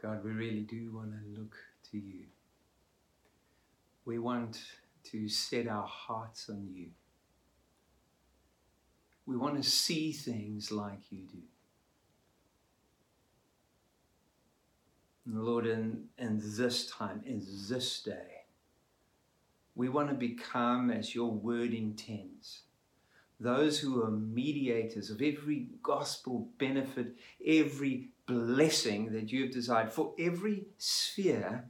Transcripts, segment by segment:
God, we really do want to look to you. We want to set our hearts on you. We want to see things like you do. And Lord, in, in this time, in this day, we want to become as your word intends those who are mediators of every gospel benefit, every blessing that you have desired for every sphere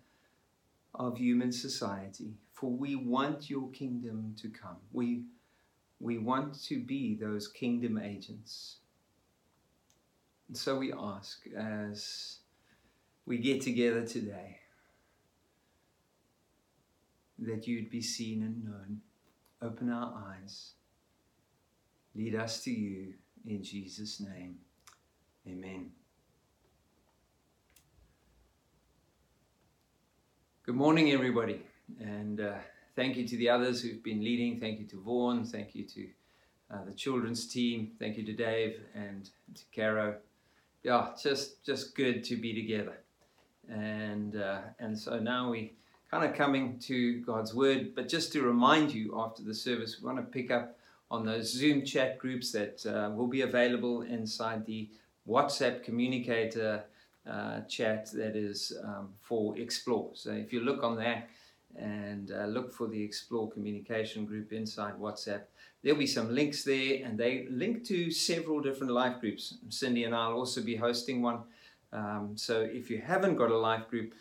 of human society. For we want your kingdom to come. We, we want to be those kingdom agents. And so we ask as we get together today that you'd be seen and known. Open our eyes Lead us to you in Jesus' name. Amen. Good morning, everybody. And uh, thank you to the others who've been leading. Thank you to Vaughan. Thank you to uh, the children's team. Thank you to Dave and to Caro. Yeah, just just good to be together. And uh, and so now we kind of coming to God's word. But just to remind you, after the service, we want to pick up on those Zoom chat groups that uh, will be available inside the WhatsApp communicator uh, chat that is um, for Explore. So if you look on that and uh, look for the Explore communication group inside WhatsApp, there'll be some links there and they link to several different life groups. Cindy and I'll also be hosting one. Um, so if you haven't got a life group,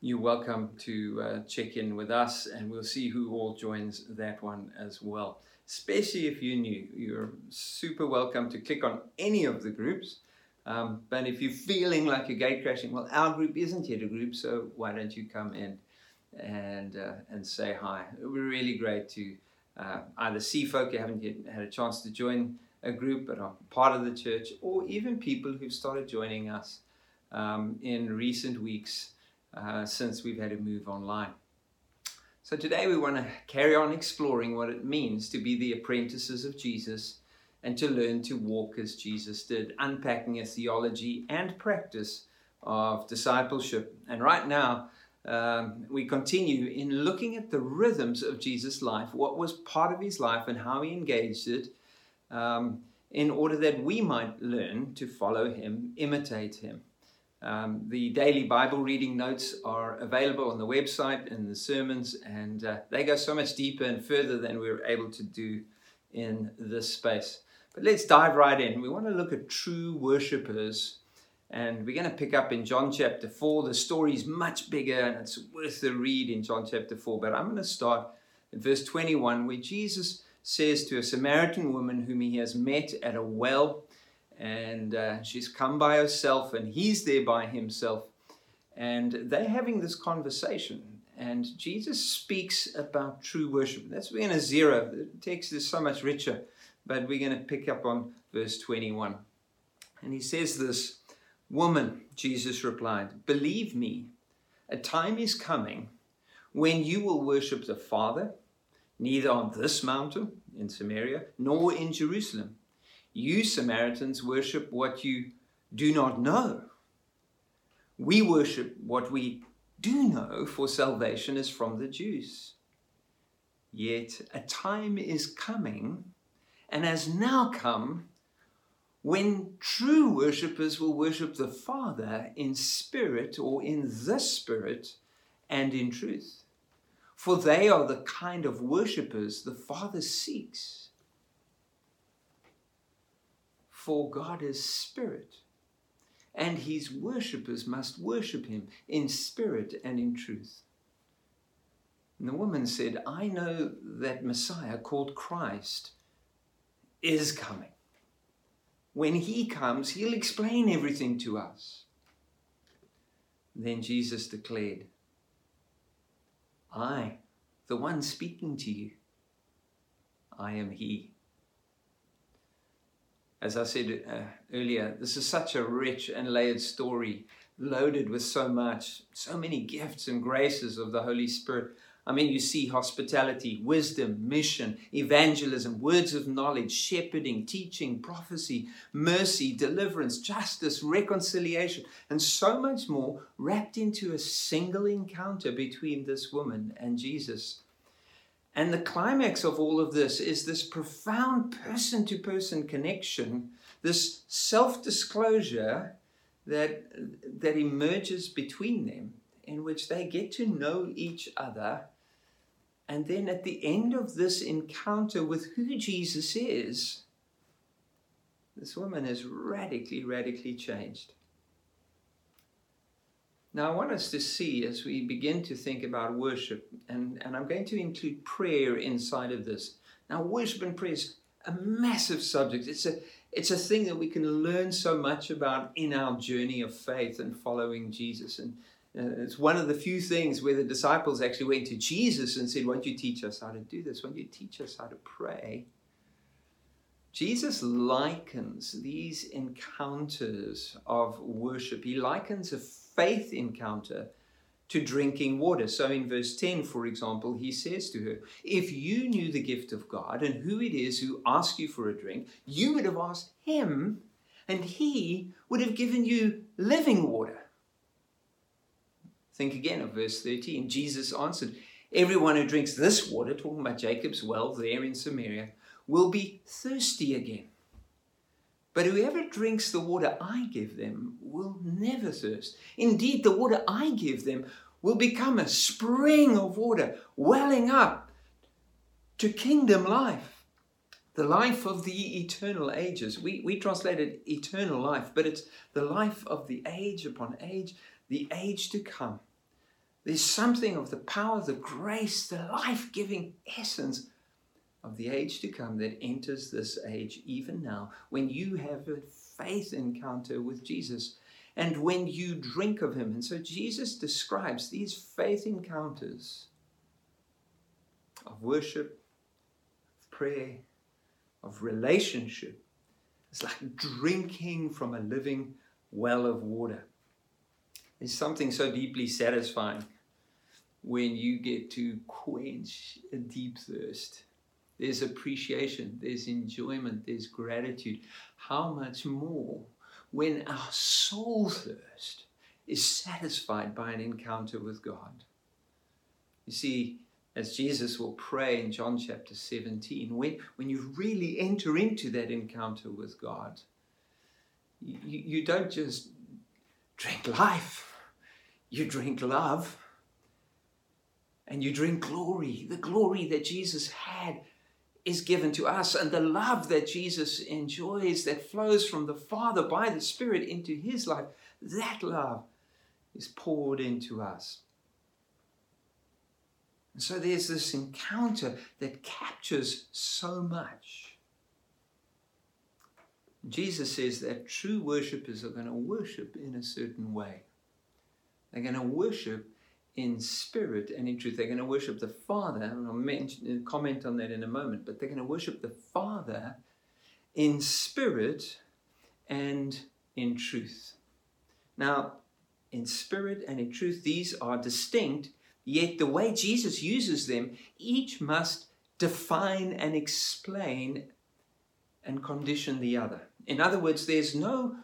you're welcome to uh, check in with us and we'll see who all joins that one as well especially if you're new. You're super welcome to click on any of the groups. Um, but if you're feeling like you're gate crashing, well, our group isn't yet a group, so why don't you come in and uh, and say hi? It would be really great to uh, either see folk who haven't yet had a chance to join a group but are part of the church, or even people who've started joining us um, in recent weeks uh, since we've had to move online. So today we want to carry on exploring what it means to be the apprentices of Jesus and to learn to walk as Jesus did, unpacking a theology and practice of discipleship. And right now, um, we continue in looking at the rhythms of Jesus' life, what was part of his life, and how he engaged it, um, in order that we might learn to follow him, imitate him. Um, the daily Bible reading notes are available on the website and the sermons, and uh, they go so much deeper and further than we are able to do in this space. But let's dive right in. We want to look at true worshippers, and we're going to pick up in John chapter 4. The story is much bigger, and it's worth the read in John chapter 4. But I'm going to start in verse 21, where Jesus says to a Samaritan woman whom he has met at a well, and uh, she's come by herself, and he's there by himself. And they're having this conversation. And Jesus speaks about true worship. That's we're going to zero. The text is so much richer, but we're going to pick up on verse 21. And he says this Woman, Jesus replied, believe me, a time is coming when you will worship the Father, neither on this mountain in Samaria nor in Jerusalem. You Samaritans worship what you do not know. We worship what we do know, for salvation is from the Jews. Yet a time is coming, and has now come, when true worshippers will worship the Father in spirit or in the Spirit and in truth. For they are the kind of worshippers the Father seeks. For God is spirit, and his worshippers must worship him in spirit and in truth. And the woman said, I know that Messiah called Christ is coming. When he comes, he'll explain everything to us. Then Jesus declared, I, the one speaking to you, I am he. As I said uh, earlier, this is such a rich and layered story, loaded with so much, so many gifts and graces of the Holy Spirit. I mean, you see hospitality, wisdom, mission, evangelism, words of knowledge, shepherding, teaching, prophecy, mercy, deliverance, justice, reconciliation, and so much more wrapped into a single encounter between this woman and Jesus. And the climax of all of this is this profound person to person connection, this self disclosure that, that emerges between them, in which they get to know each other and then at the end of this encounter with who Jesus is, this woman is radically, radically changed. Now, I want us to see as we begin to think about worship, and, and I'm going to include prayer inside of this. Now, worship and prayer is a massive subject. It's a, it's a thing that we can learn so much about in our journey of faith and following Jesus. And uh, it's one of the few things where the disciples actually went to Jesus and said, Won't you teach us how to do this? Won't you teach us how to pray? Jesus likens these encounters of worship, he likens a faith encounter to drinking water. So in verse 10, for example, he says to her, If you knew the gift of God and who it is who asks you for a drink, you would have asked him, and he would have given you living water. Think again of verse 13. Jesus answered, Everyone who drinks this water, talking about Jacob's well there in Samaria, will be thirsty again. But whoever drinks the water I give them will never thirst. Indeed, the water I give them will become a spring of water welling up to kingdom life, the life of the eternal ages. We, we translated eternal life, but it's the life of the age upon age, the age to come. There's something of the power, the grace, the life giving essence of the age to come that enters this age even now when you have a faith encounter with Jesus and when you drink of Him. And so Jesus describes these faith encounters of worship, of prayer, of relationship. It's like drinking from a living well of water. There's something so deeply satisfying when you get to quench a deep thirst. There's appreciation, there's enjoyment, there's gratitude. How much more when our soul thirst is satisfied by an encounter with God? You see, as Jesus will pray in John chapter 17, when, when you really enter into that encounter with God, you, you don't just drink life, you drink love and you drink glory. The glory that Jesus had is given to us, and the love that Jesus enjoys that flows from the Father by the Spirit into his life, that love is poured into us. And so there's this encounter that captures so much. Jesus says that true worshippers are going to worship in a certain way. They're going to worship in spirit and in truth. They're going to worship the Father, and I'll mention, comment on that in a moment, but they're going to worship the Father in spirit and in truth. Now, in spirit and in truth, these are distinct, yet the way Jesus uses them, each must define and explain and condition the other. In other words, there's no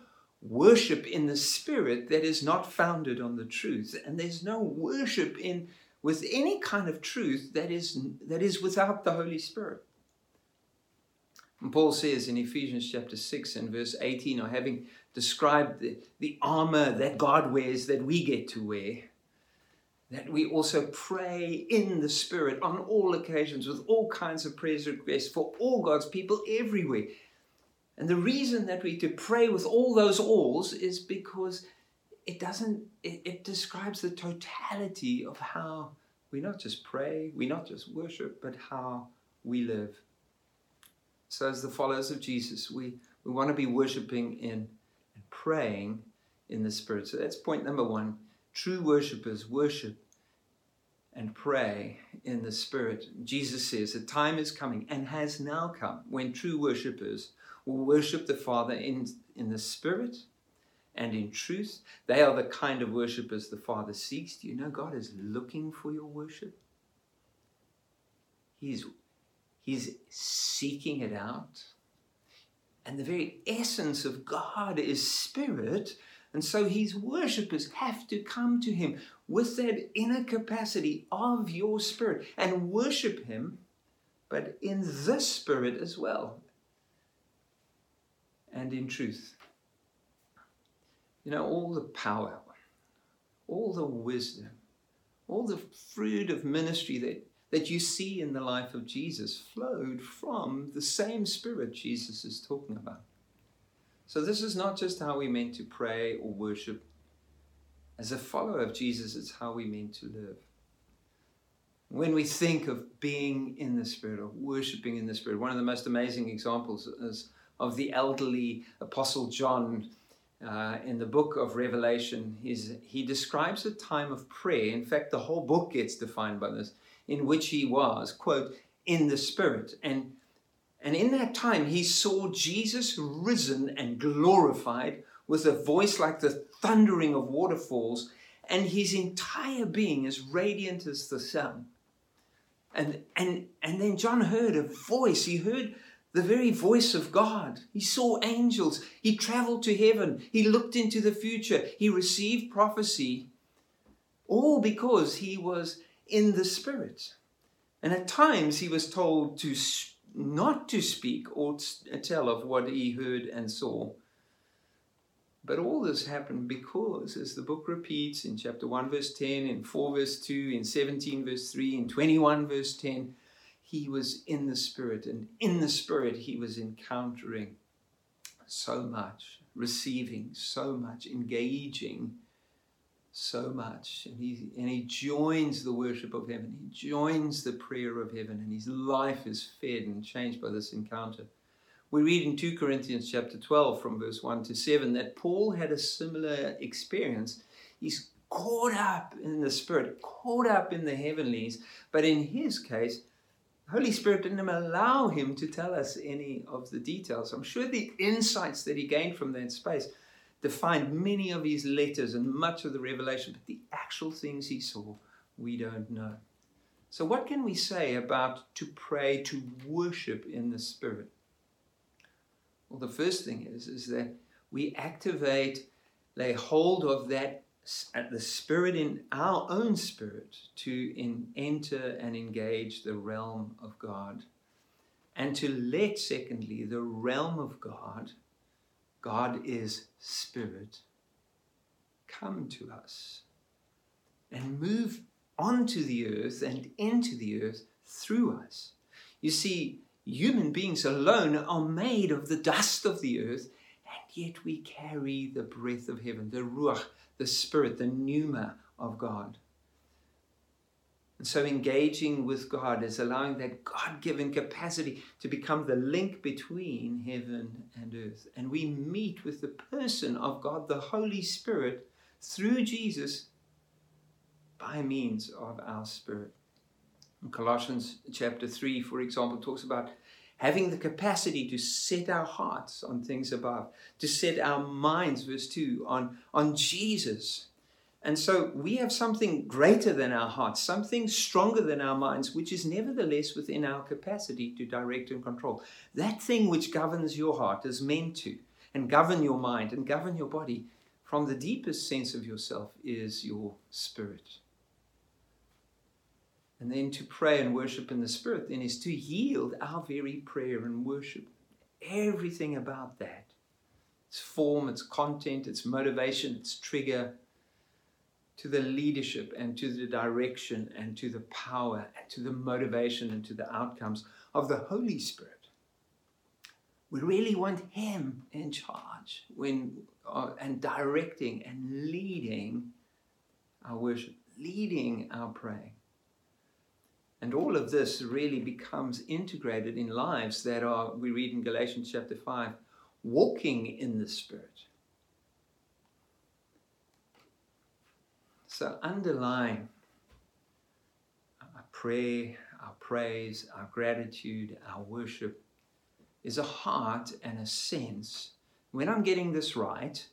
worship in the spirit that is not founded on the truth. And there's no worship in with any kind of truth that is that is without the holy spirit. And paul says in ephesians chapter 6 and verse 18 or having described the, the armor that god wears that we get to wear that we also pray in the spirit on all occasions with all kinds of prayers requests for all god's people everywhere and the reason that we to pray with all those alls is because it doesn't, it, it describes the totality of how we not just pray, we not just worship, but how we live. So, as the followers of Jesus, we, we want to be worshiping in and praying in the Spirit. So, that's point number one. True worshippers worship and pray in the Spirit. Jesus says, The time is coming and has now come when true worshippers will worship the Father in, in the Spirit and in truth. They are the kind of worshippers the Father seeks. Do you know God is looking for your worship? He's, he's seeking it out. And the very essence of God is spirit. And so his worshippers have to come to him with that inner capacity of your spirit and worship him, but in the spirit as well and in truth. You know, all the power, all the wisdom, all the fruit of ministry that, that you see in the life of Jesus flowed from the same spirit Jesus is talking about. So, this is not just how we meant to pray or worship. As a follower of Jesus, it's how we meant to live. When we think of being in the Spirit or worshiping in the Spirit, one of the most amazing examples is of the elderly Apostle John uh, in the book of Revelation. He's, he describes a time of prayer. In fact, the whole book gets defined by this, in which he was, quote, in the Spirit. And, and in that time, he saw Jesus risen and glorified with a voice like the thundering of waterfalls, and his entire being as radiant as the sun. And, and, and then John heard a voice. He heard the very voice of God. He saw angels. He traveled to heaven. He looked into the future. He received prophecy, all because he was in the Spirit. And at times he was told to not to speak or tell of what he heard and saw. But all this happened because, as the book repeats in chapter 1, verse 10, in 4, verse 2, in 17, verse 3, in 21, verse 10, he was in the Spirit, and in the Spirit, he was encountering so much, receiving so much, engaging so much. And he, and he joins the worship of heaven, he joins the prayer of heaven, and his life is fed and changed by this encounter. We read in 2 Corinthians chapter 12 from verse 1 to 7 that Paul had a similar experience. He's caught up in the Spirit, caught up in the heavenlies, but in his case, Holy Spirit didn't allow him to tell us any of the details. I'm sure the insights that he gained from that space defined many of his letters and much of the revelation, but the actual things he saw, we don't know. So, what can we say about to pray, to worship in the Spirit? Well, the first thing is, is that we activate, lay hold of that the spirit in our own spirit to in, enter and engage the realm of God. And to let, secondly, the realm of God, God is spirit, come to us and move onto the earth and into the earth through us. You see, human beings alone are made of the dust of the earth, and yet we carry the breath of heaven, the Ruach, the Spirit, the pneuma of God. And so engaging with God is allowing that God given capacity to become the link between heaven and earth. And we meet with the person of God, the Holy Spirit, through Jesus by means of our spirit. In Colossians chapter 3, for example, talks about having the capacity to set our hearts on things above, to set our minds, verse 2, on, on Jesus. And so we have something greater than our hearts, something stronger than our minds, which is nevertheless within our capacity to direct and control. That thing which governs your heart is meant to, and govern your mind and govern your body from the deepest sense of yourself is your spirit. And then to pray and worship in the Spirit, then is to yield our very prayer and worship. Everything about that its form, its content, its motivation, its trigger to the leadership and to the direction and to the power and to the motivation and to the outcomes of the Holy Spirit. We really want Him in charge when, uh, and directing and leading our worship, leading our praying. And all of this really becomes integrated in lives that are, we read in Galatians chapter 5, walking in the Spirit. So, underlying our prayer, our praise, our gratitude, our worship is a heart and a sense. When I'm getting this right,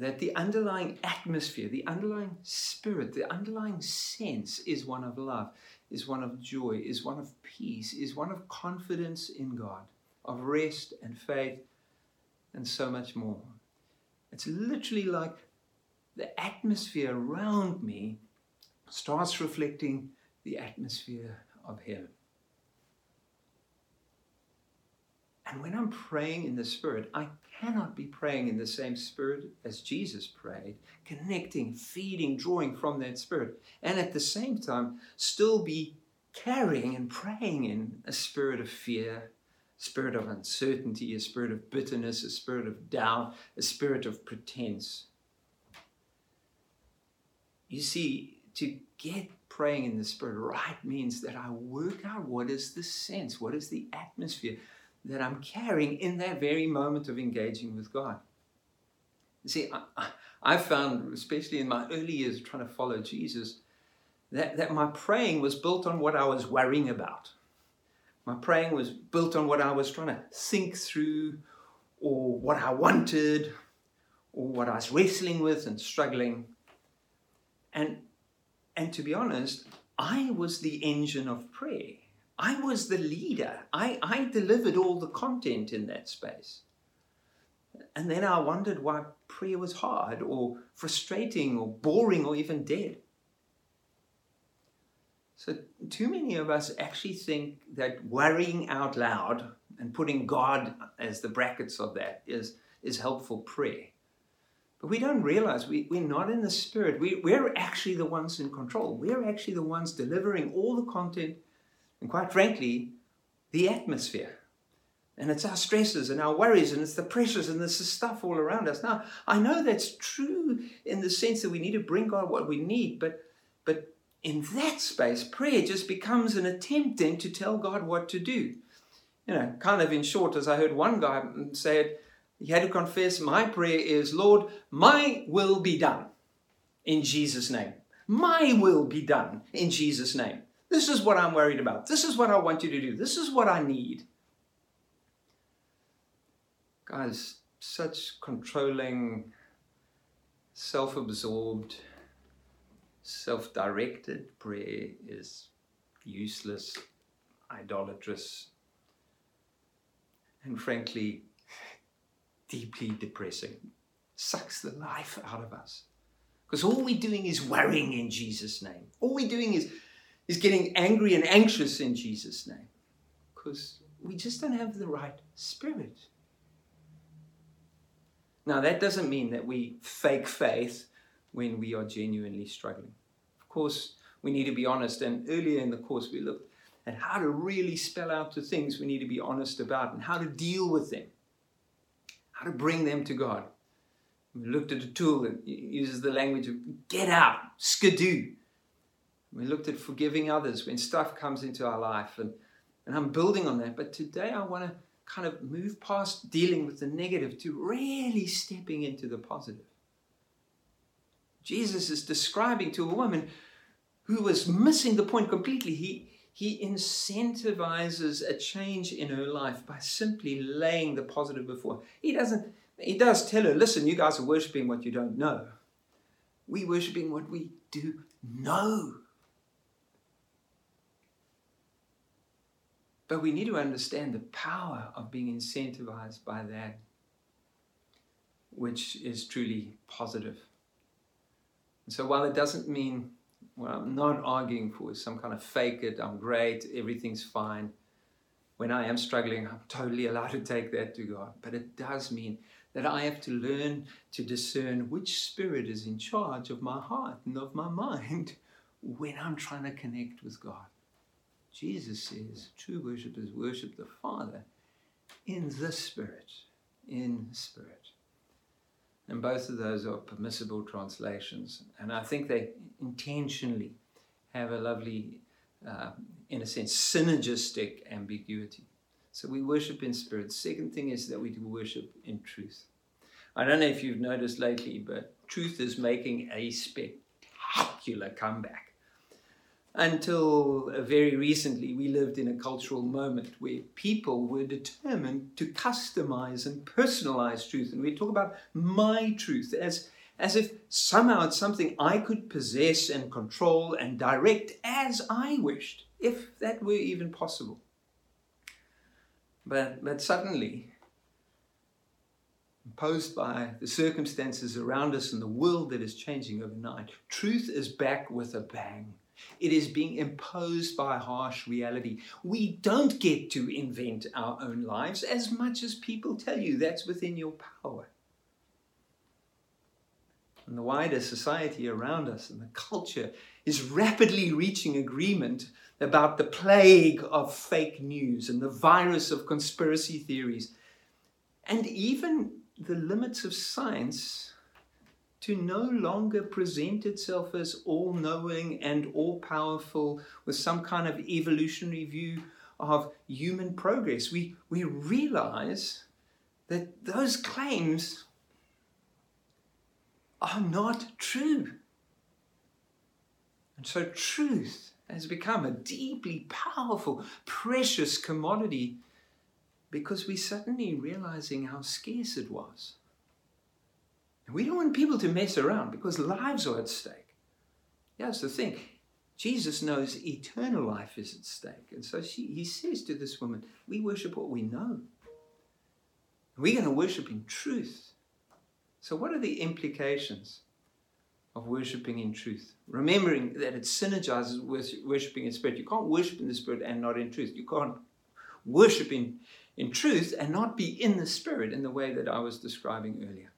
that the underlying atmosphere, the underlying spirit, the underlying sense is one of love, is one of joy, is one of peace, is one of confidence in God, of rest and faith, and so much more. It's literally like the atmosphere around me starts reflecting the atmosphere of heaven. And when I'm praying in the Spirit, I cannot be praying in the same Spirit as Jesus prayed, connecting, feeding, drawing from that Spirit, and at the same time still be carrying and praying in a spirit of fear, spirit of uncertainty, a spirit of bitterness, a spirit of doubt, a spirit of pretense. You see, to get praying in the Spirit right means that I work out what is the sense, what is the atmosphere that I'm carrying in that very moment of engaging with God. You see, I, I found, especially in my early years trying to follow Jesus, that, that my praying was built on what I was worrying about. My praying was built on what I was trying to think through, or what I wanted, or what I was wrestling with and struggling. And, and to be honest, I was the engine of prayer. I was the leader. I, I delivered all the content in that space. And then I wondered why prayer was hard or frustrating or boring or even dead. So, too many of us actually think that worrying out loud and putting God as the brackets of that is, is helpful prayer. But we don't realize we, we're not in the spirit. We, we're actually the ones in control. We're actually the ones delivering all the content and, quite frankly, the atmosphere. And it's our stresses and our worries and it's the pressures and this stuff all around us. Now, I know that's true in the sense that we need to bring God what we need, but but in that space, prayer just becomes an attempt then to tell God what to do. You know, kind of in short, as I heard one guy say it, he had to confess, My prayer is, Lord, my will be done in Jesus' name. My will be done in Jesus' name. This is what I'm worried about. This is what I want you to do. This is what I need. Guys, such controlling, self absorbed, self directed prayer is useless, idolatrous, and frankly, deeply depressing. Sucks the life out of us. Because all we're doing is worrying in Jesus' name. All we're doing is, is getting angry and anxious in Jesus' name. Because we just don't have the right spirit. Now, that doesn't mean that we fake faith when we are genuinely struggling. Of course, we need to be honest, and earlier in the course, we looked at how to really spell out the things we need to be honest about and how to deal with them, how to bring them to God. We looked at a tool that uses the language of get out, skidoo. We looked at forgiving others when stuff comes into our life, and, and I'm building on that. But today I want to kind of move past dealing with the negative to really stepping into the positive. Jesus is describing to a woman who was missing the point completely. He, he incentivizes a change in her life by simply laying the positive before. He doesn't, he does tell her, listen, you guys are worshiping what you don't know. We worshiping what we do know. But we need to understand the power of being incentivized by that which is truly positive. And so while it doesn't mean what I'm not arguing for is some kind of fake it, I'm great, everything's fine. When I am struggling, I'm totally allowed to take that to God. But it does mean that I have to learn to discern which spirit is in charge of my heart and of my mind when I'm trying to connect with God. Jesus says true worshippers worship the Father in the Spirit. In Spirit. And both of those are permissible translations. And I think they intentionally have a lovely, uh, in a sense, synergistic ambiguity. So we worship in spirit. Second thing is that we do worship in truth. I don't know if you've noticed lately, but truth is making a spectacular comeback. Until uh, very recently, we lived in a cultural moment where people were determined to customize and personalize truth. And we talk about my truth as, as if somehow it's something I could possess and control and direct as I wished, if that were even possible. But, but suddenly, imposed by the circumstances around us and the world that is changing overnight, truth is back with a bang. It is being imposed by harsh reality. We don't get to invent our own lives as much as people tell you that's within your power. And the wider society around us and the culture is rapidly reaching agreement about the plague of fake news and the virus of conspiracy theories, and even the limits of science to no longer present itself as all knowing and all powerful with some kind of evolutionary view of human progress. We, we realize that those claims are not true. And so, truth has become a deeply powerful, precious commodity because we're suddenly realizing how scarce it was. We don't want people to mess around because lives are at stake. That's the thing. Jesus knows eternal life is at stake. And so she, he says to this woman, We worship what we know. We're going to worship in truth. So, what are the implications of worshiping in truth? Remembering that it synergizes with worshiping in spirit. You can't worship in the spirit and not in truth. You can't worship in, in truth and not be in the spirit in the way that I was describing earlier.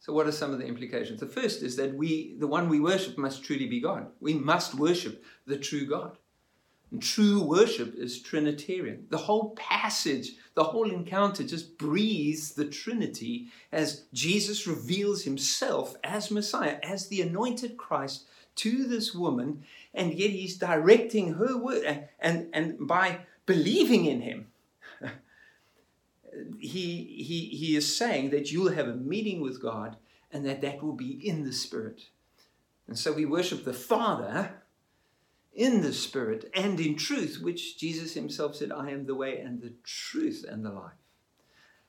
So, what are some of the implications? The first is that we, the one we worship, must truly be God. We must worship the true God. And true worship is Trinitarian. The whole passage, the whole encounter just breathes the Trinity as Jesus reveals himself as Messiah, as the anointed Christ to this woman, and yet he's directing her word. And, and, and by believing in him, he, he, he is saying that you'll have a meeting with God and that that will be in the Spirit. And so we worship the Father in the Spirit and in truth, which Jesus himself said, I am the way and the truth and the life.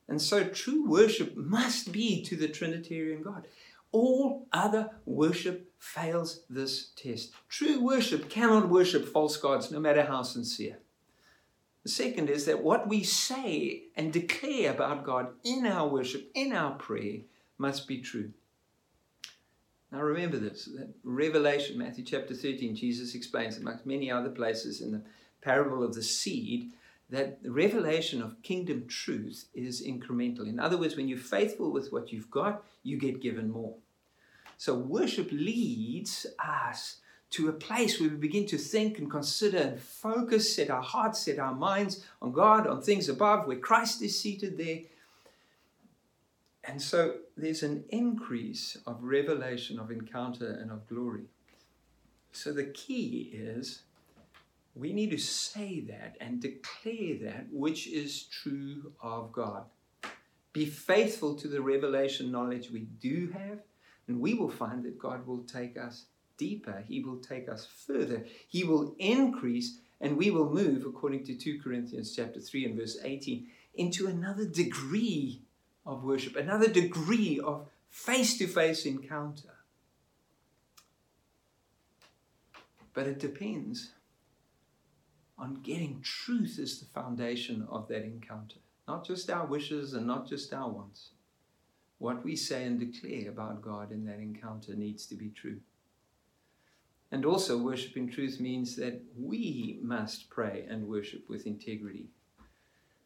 And so true worship must be to the Trinitarian God. All other worship fails this test. True worship cannot worship false gods, no matter how sincere. The second is that what we say and declare about God in our worship, in our prayer, must be true. Now remember this that Revelation, Matthew chapter 13, Jesus explains, amongst many other places in the parable of the seed, that the revelation of kingdom truth is incremental. In other words, when you're faithful with what you've got, you get given more. So worship leads us to a place where we begin to think and consider and focus, set our hearts, set our minds on God, on things above, where Christ is seated there. And so there's an increase of revelation, of encounter, and of glory. So the key is we need to say that and declare that which is true of God. Be faithful to the revelation knowledge we do have, and we will find that God will take us deeper, He will take us further, He will increase, and we will move, according to 2 Corinthians chapter 3 and verse 18, into another degree of worship, another degree of face to face encounter. But it depends on getting truth as the foundation of that encounter, not just our wishes and not just our wants. What we say and declare about God in that encounter needs to be true. And also, worship in truth means that we must pray and worship with integrity.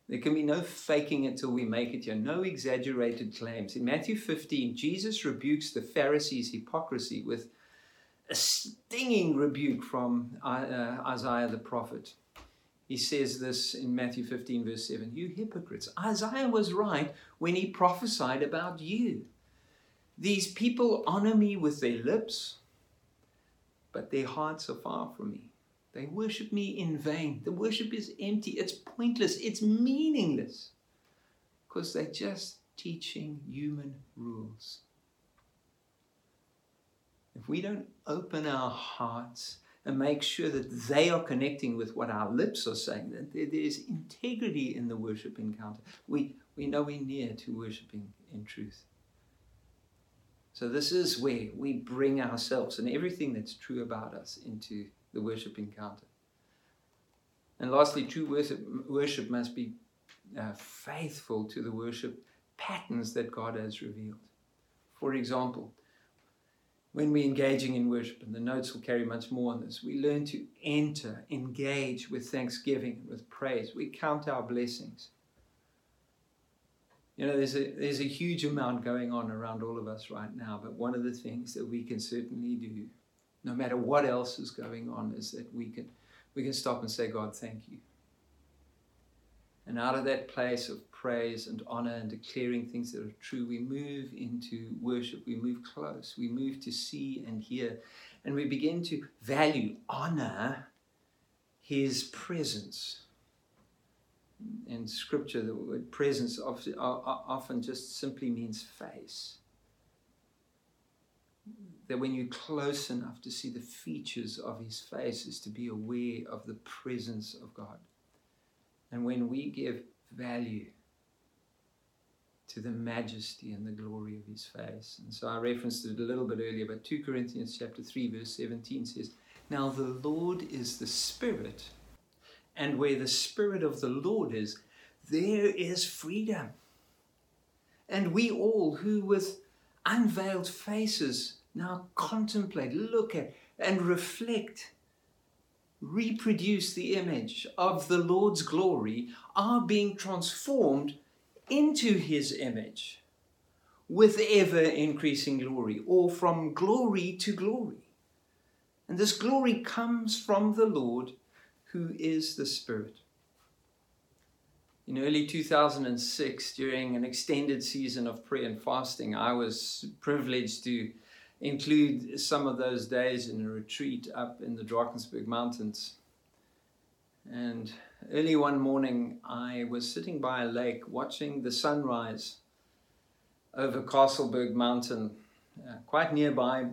There can be no faking it till we make it here, no exaggerated claims. In Matthew 15, Jesus rebukes the Pharisees' hypocrisy with a stinging rebuke from uh, Isaiah the prophet. He says this in Matthew 15, verse 7 You hypocrites, Isaiah was right when he prophesied about you. These people honor me with their lips but their hearts are far from me. They worship me in vain. The worship is empty, it's pointless, it's meaningless because they're just teaching human rules. if we don't open our hearts and make sure that they are connecting with what our lips are saying, that there is integrity in the worship encounter, we, we know we're near to worshiping in truth. So, this is where we bring ourselves and everything that's true about us into the worship encounter. And lastly, true worship, worship must be uh, faithful to the worship patterns that God has revealed. For example, when we're engaging in worship, and the notes will carry much more on this, we learn to enter, engage with thanksgiving, with praise. We count our blessings. You know, there's a, there's a huge amount going on around all of us right now, but one of the things that we can certainly do, no matter what else is going on, is that we can, we can stop and say, God, thank you. And out of that place of praise and honor and declaring things that are true, we move into worship. We move close. We move to see and hear. And we begin to value, honor his presence. In scripture, the word presence often just simply means face. That when you're close enough to see the features of his face, is to be aware of the presence of God. And when we give value to the majesty and the glory of his face. And so I referenced it a little bit earlier, but 2 Corinthians chapter 3 verse 17 says, "Now the Lord is the Spirit, and where the Spirit of the Lord is, there is freedom." And we all who with unveiled faces now contemplate, look at, and reflect, reproduce the image of the Lord's glory are being transformed into his image with ever increasing glory, or from glory to glory. And this glory comes from the Lord who is the Spirit. In early 2006, during an extended season of prayer and fasting, I was privileged to include some of those days in a retreat up in the Drakensberg Mountains. And early one morning, I was sitting by a lake watching the sunrise over Castleberg Mountain, uh, quite nearby,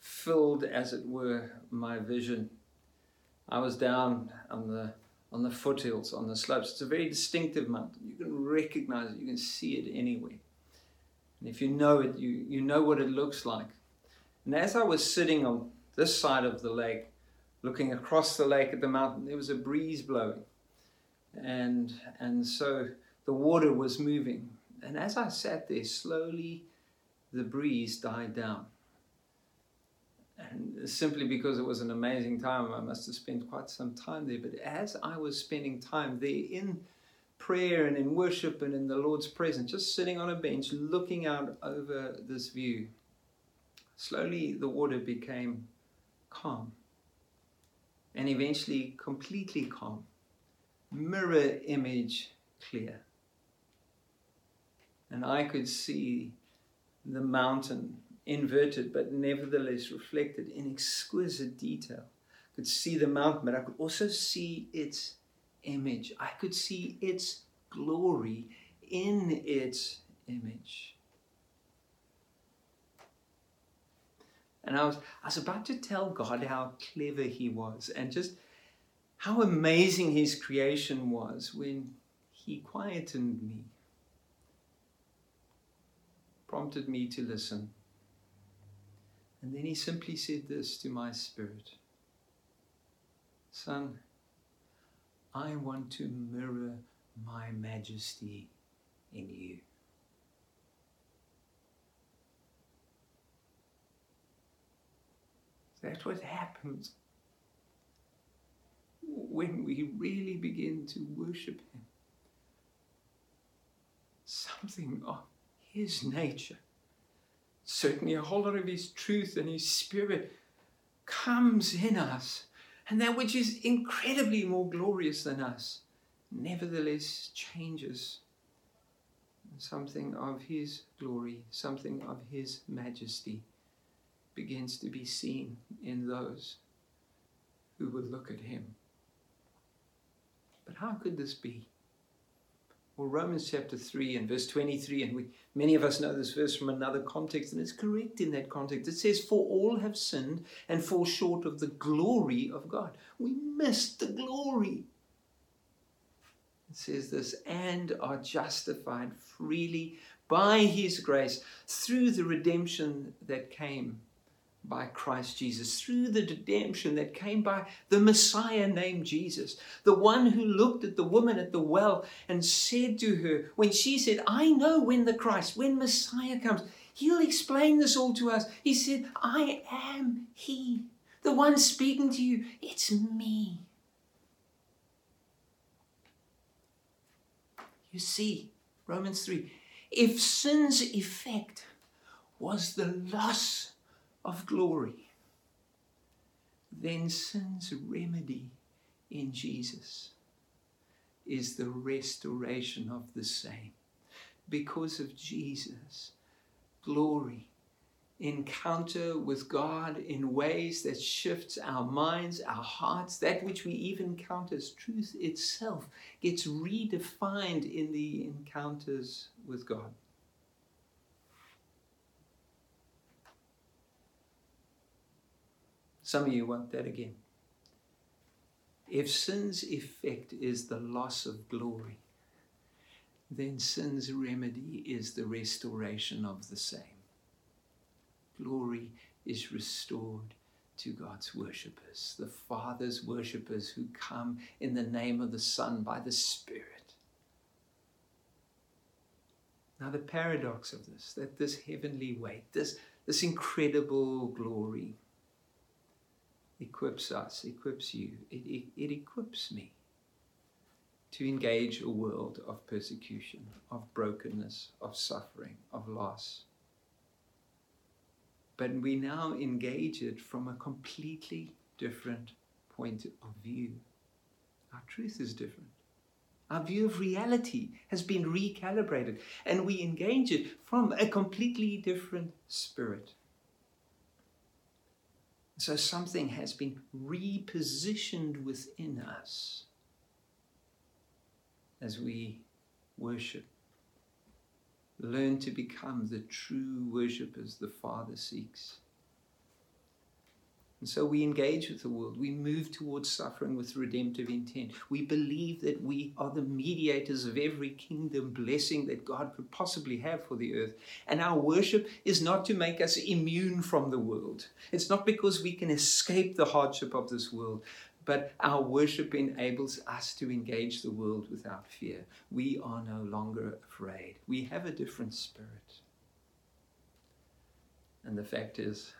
filled, as it were, my vision. I was down on the on the foothills, on the slopes. It's a very distinctive mountain. You can recognize it, you can see it anywhere. And if you know it, you, you know what it looks like. And as I was sitting on this side of the lake, looking across the lake at the mountain, there was a breeze blowing. And, and so the water was moving. And as I sat there, slowly the breeze died down. And simply because it was an amazing time, I must have spent quite some time there. But as I was spending time there in prayer and in worship and in the Lord's presence, just sitting on a bench looking out over this view, slowly the water became calm and eventually completely calm, mirror image clear. And I could see the mountain inverted but nevertheless reflected in exquisite detail. I could see the mountain, but I could also see its image. I could see its glory in its image. And I was, I was about to tell God how clever He was and just how amazing His creation was when He quietened me, prompted me to listen. And then He simply said this to my spirit Son, I want to mirror my majesty in you. That's what happens when we really begin to worship Him. Something of His nature, certainly a whole lot of His truth and His Spirit comes in us, and that which is incredibly more glorious than us, nevertheless changes. Something of His glory, something of His majesty begins to be seen in those who would look at him. But how could this be? Or Romans chapter 3 and verse 23, and we, many of us know this verse from another context, and it's correct in that context. It says, For all have sinned and fall short of the glory of God. We missed the glory. It says this, and are justified freely by his grace through the redemption that came by Christ Jesus, through the redemption that came by the Messiah named Jesus, the one who looked at the woman at the well and said to her, when she said, I know when the Christ, when Messiah comes, he'll explain this all to us. He said, I am he, the one speaking to you. It's me. You see, Romans 3, if sin's effect was the loss of glory, then sin's remedy in Jesus is the restoration of the same. Because of Jesus, glory, encounter with God in ways that shifts our minds, our hearts, that which we even count as truth itself gets redefined in the encounters with God. Some of you want that again. If sin's effect is the loss of glory, then sin's remedy is the restoration of the same. Glory is restored to God's worshippers, the Father's worshippers who come in the name of the Son by the Spirit. Now, the paradox of this, that this heavenly weight, this, this incredible glory, equips us, equips you, it, it, it equips me to engage a world of persecution, of brokenness, of suffering, of loss. But we now engage it from a completely different point of view. Our truth is different. Our view of reality has been recalibrated, and we engage it from a completely different spirit. So something has been repositioned within us as we worship. Learn to become the true worshippers the Father seeks. And so we engage with the world. We move towards suffering with redemptive intent. We believe that we are the mediators of every kingdom blessing that God could possibly have for the earth. And our worship is not to make us immune from the world. It's not because we can escape the hardship of this world, but our worship enables us to engage the world without fear. We are no longer afraid. We have a different spirit. And the fact is,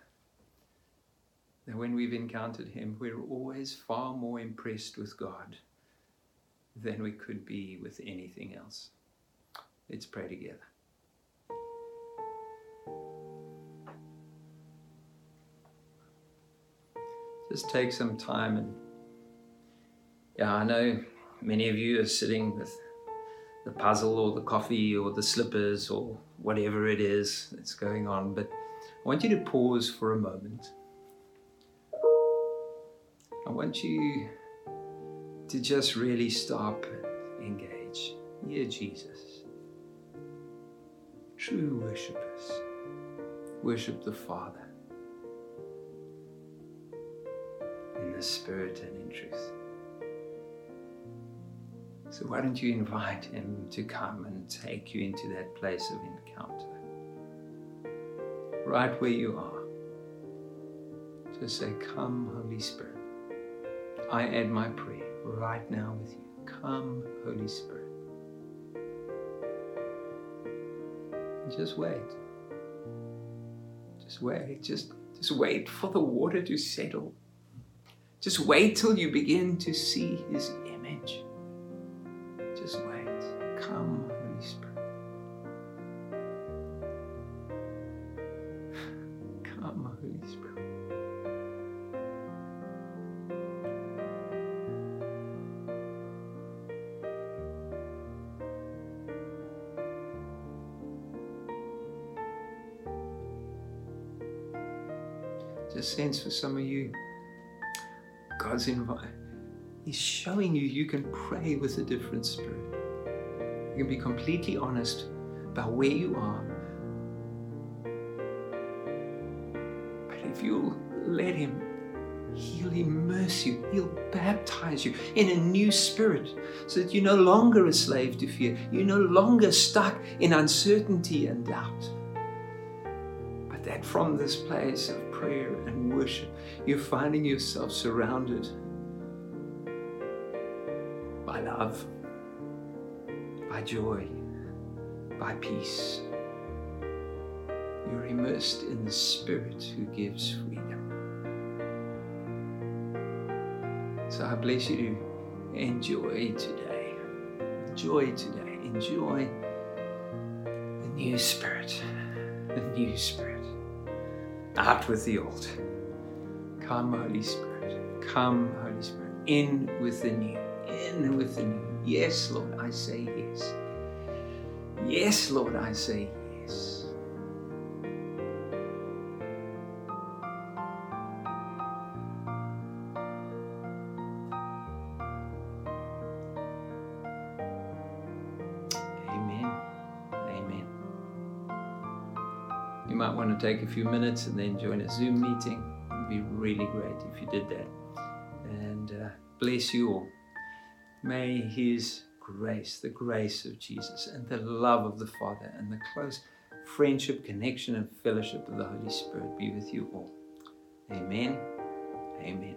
that when we've encountered Him, we're always far more impressed with God than we could be with anything else. Let's pray together. Just take some time and, yeah, I know many of you are sitting with the puzzle or the coffee or the slippers or whatever it is that's going on, but I want you to pause for a moment. I want you to just really stop and engage. Yeah, Jesus. True worshippers worship the Father in the Spirit and in truth. So, why don't you invite Him to come and take you into that place of encounter? Right where you are. Just say, Come, Holy Spirit. I add my prayer right now with you. Come, Holy Spirit. Just wait. Just wait. Just, just wait for the water to settle. Just wait till you begin to see His image. Just wait. Come, sense for some of you, God's invite. He's showing you you can pray with a different spirit. You can be completely honest about where you are. But if you'll let Him, He'll immerse you, He'll baptize you in a new spirit so that you're no longer a slave to fear. You're no longer stuck in uncertainty and doubt. But that from this place of prayer and worship, you're finding yourself surrounded by love, by joy, by peace. You're immersed in the Spirit who gives freedom. So I bless you to enjoy today. Enjoy today. Enjoy the new Spirit. The new Spirit. Out with the old. Come, Holy Spirit. Come, Holy Spirit. In with the new. In with the new. Yes, Lord, I say yes. Yes, Lord, I say yes. Take a few minutes and then join a Zoom meeting. It would be really great if you did that. And uh, bless you all. May His grace, the grace of Jesus, and the love of the Father, and the close friendship, connection, and fellowship of the Holy Spirit be with you all. Amen. Amen.